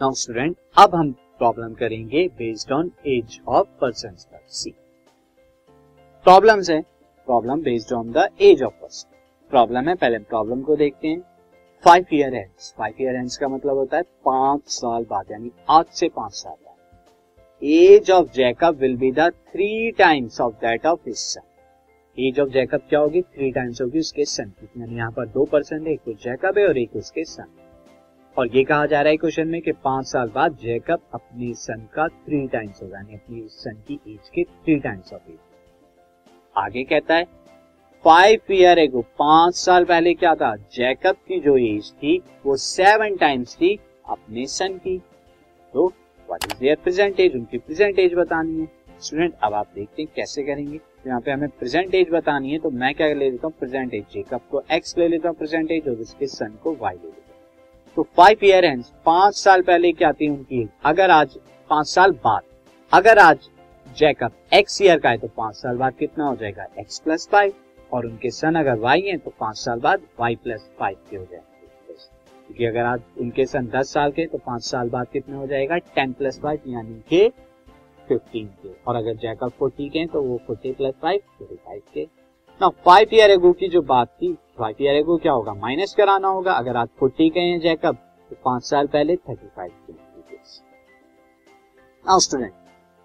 Now student अब हम problem करेंगे based on age of person पर सी प्रॉब्लम है. Problem based on the age of person problem है, पहले प्रॉब्लम को देखते हैं. Five year ends five year ends का मतलब होता है पाँच साल बाद, यानी आज से पाँच साल बाद. Age of Jacob will be the three times of that of his son age of Jacob क्या होगी? थ्री टाइम्स होगी उसके सन यानी यहाँ पर दो परसेंट है, एक तो जैकब है और एक उसके सन और ये कहा जा रहा है क्वेश्चन में कि पाँच साल बाद जैकब अपने सन का थ्री टाइम्स होगा यानी अपनी सन की एज के थ्री टाइम्स ऑफ़ एज आगे कहता है फाइव ईयर एगो पाँच साल पहले क्या था? जैकब की जो एज थी, वो सेवन टाइम्स थी अपने सन की। तो what is there present age उनकी प्रेजेंट एज बतानी है। स्टूडेंट अब आप देखते हैं कैसे करेंगे। तो यहाँ पे हमें प्रेजेंट एज बतानी है तो मैं क्या ले लेता हूँ? प्रेजेंट एज जेकब को एक्स ले लेता हूँ प्रेजेंट एज और उसके सन को वाई ले लेता हूँ। तो फाइव ईयर एंड पाँच साल पहले क्या थी उनकी? अगर आज, पाँच साल बाद। अगर आज जैकब एक्स ईयर का है तो पाँच साल बाद कितना हो जाएगा? एक्स प्लस फाइव और उनके सन अगर वाई है तो पाँच साल बाद वाई प्लस फाइव के हो जाएँगे। क्योंकि अगर आज उनके सन दस साल के तो पाँच साल बाद कितना हो जाएगा? टेन प्लस फाइव यानी के फिफ्टीन के। और अगर जैकब फोर्टी के तो वो forty plus five forty five के। ना फाइव ईयर एगो की जो बात थी फाइव ईयर एगो क्या होगा? माइनस कराना होगा। अगर आज फोर्टी के हैं जैकब तो पाँच साल पहले थर्टी फाइव के स्टूडेंट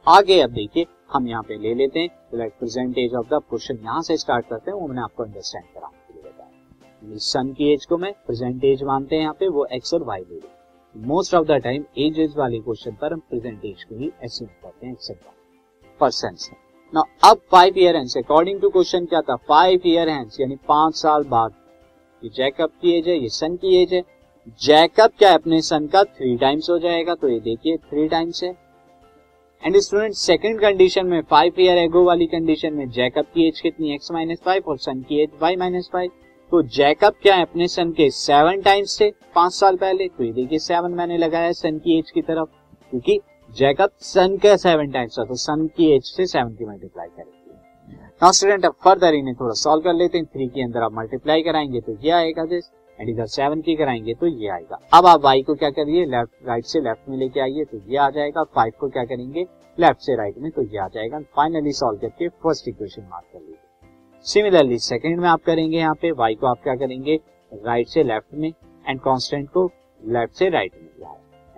आगे अब देखिए, हम यहाँ पे ले लेते हैं। प्रेजेंटेज ऑफ़ द क्वेश्चन यहाँ से स्टार्ट करते हैं। वो मैंने आपको अंडरस्टैंड कराने के लिए बताया। सन की एज को मैं प्रेजेंट एज मानते हैं यहाँ पे, वो एक्स और वाई ले most of the time age age वाले क्वेश्चन पर हम प्रेजेंट एज को ही एस्यूम करते हैं एक्सेप्ट परसेंट ना अब five year hence according to question क्या था? फाइव ईयर हैंस यानी पाँच साल बाद। ये जैकब की एज है, ये सन की एज है। जैकब क्या है? अपने सन का थ्री टाइम्स हो जाएगा। तो ये देखिए थ्री टाइम्स है। एंड स्टूडेंट सेकंड कंडीशन में फाइव ईयर एगो वाली कंडीशन में जैकअप की एज कितनी एक्स माइनस फाइव और सन की एज वाई माइनस फाइव तो जैकअप क्या है? अपने सन के सेवन टाइम्स से पाँच साल पहले। तो ये देखिए सेवन मैंने लगाया सन की एज की तरफ़। क्योंकि जैकब, सन का सेवन टाइम्स तो सन की एज से सेवन की मल्टीप्लाई करेंगे। नाउ स्टूडेंट अब फर्दर इन्हें थोड़ा सॉल्व कर लेते हैं। थ्री के अंदर आप मल्टीप्लाई कराएँगे तो ये आएगा दिस एंड इधर सेवन की कराएँगे तो ये आएगा। अब आप वाई को क्या करिए? लेफ़्ट राइट से लेफ़्ट में लेके आइए तो ये आ जाएगा। फाइव को क्या करेंगे? लेफ़्ट से राइट में तो ये आ जाएगा। फाइनली सॉल्व करके फ़र्स्ट इक्वेशन मार्क कर लीजिए। सिमिलरली सेकेंड में आप करेंगे यहाँ पे वाई को आप क्या करेंगे? राइट से लेफ़्ट में एंड कॉन्स्टेंट को लेफ़्ट से राइट में।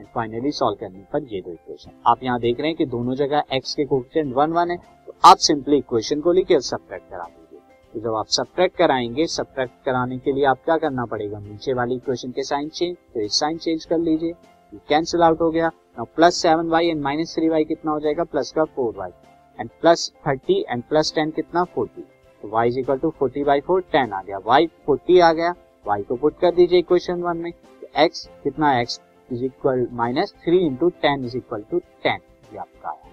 एंड फाइनली सॉल्व करने पर ये दो इक्वेशन आप यहाँ देख रहे हैं कि दोनों जगह एक्स के कोफिशिएंट वन वन है। तो आप सिंपली इक्वेशन को लिखे सब्ट्रैक्ट करा दीजिए। तो जब आप सब्ट्रैक्ट कराएँगे सब्ट्रैक्ट कराने के लिए आप क्या करना पड़ेगा? नीचे वाली इक्वेशन के साइन चेंज तो एक साइन चेंज कर लीजिए। कैंसिल आउट हो गया। Now plus seven Y and minus three Y कितना हो जाएगा? प्लस का four Y and plus thirty and plus ten कितना? फोर्टी तो Y is equal to forty by four ten आ गया। वाई फोर्टी आ गया। वाई को पुट कर दीजिए इक्वेशन वन में। एक्स तो कितना X is equal minus three into ten is equal to ten ये आपका आया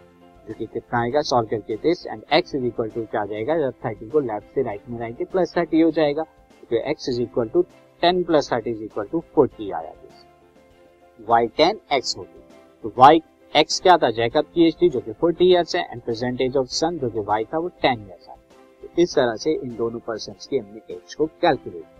जो कि कितना आएगा सॉल्व करके this and X is equal to क्या जाएगा, जब थर्टी को लेफ़्ट से राइट में लाएँगे प्लस थर्टी हो जाएगा। तो X is equal to ten plus thirty is equal to forty आया दिस वाई टेन एक्स होगी तो वाई एक्स क्या था जैकब की एज थी जो कि फोर्टी ईयर्स है एंड प्रेजेंट ऑफ़ सन जो कि वाई था, वो टेन ईयर्स है। तो इस तरह से इन दोनों पर्सन की हमने एज को calculate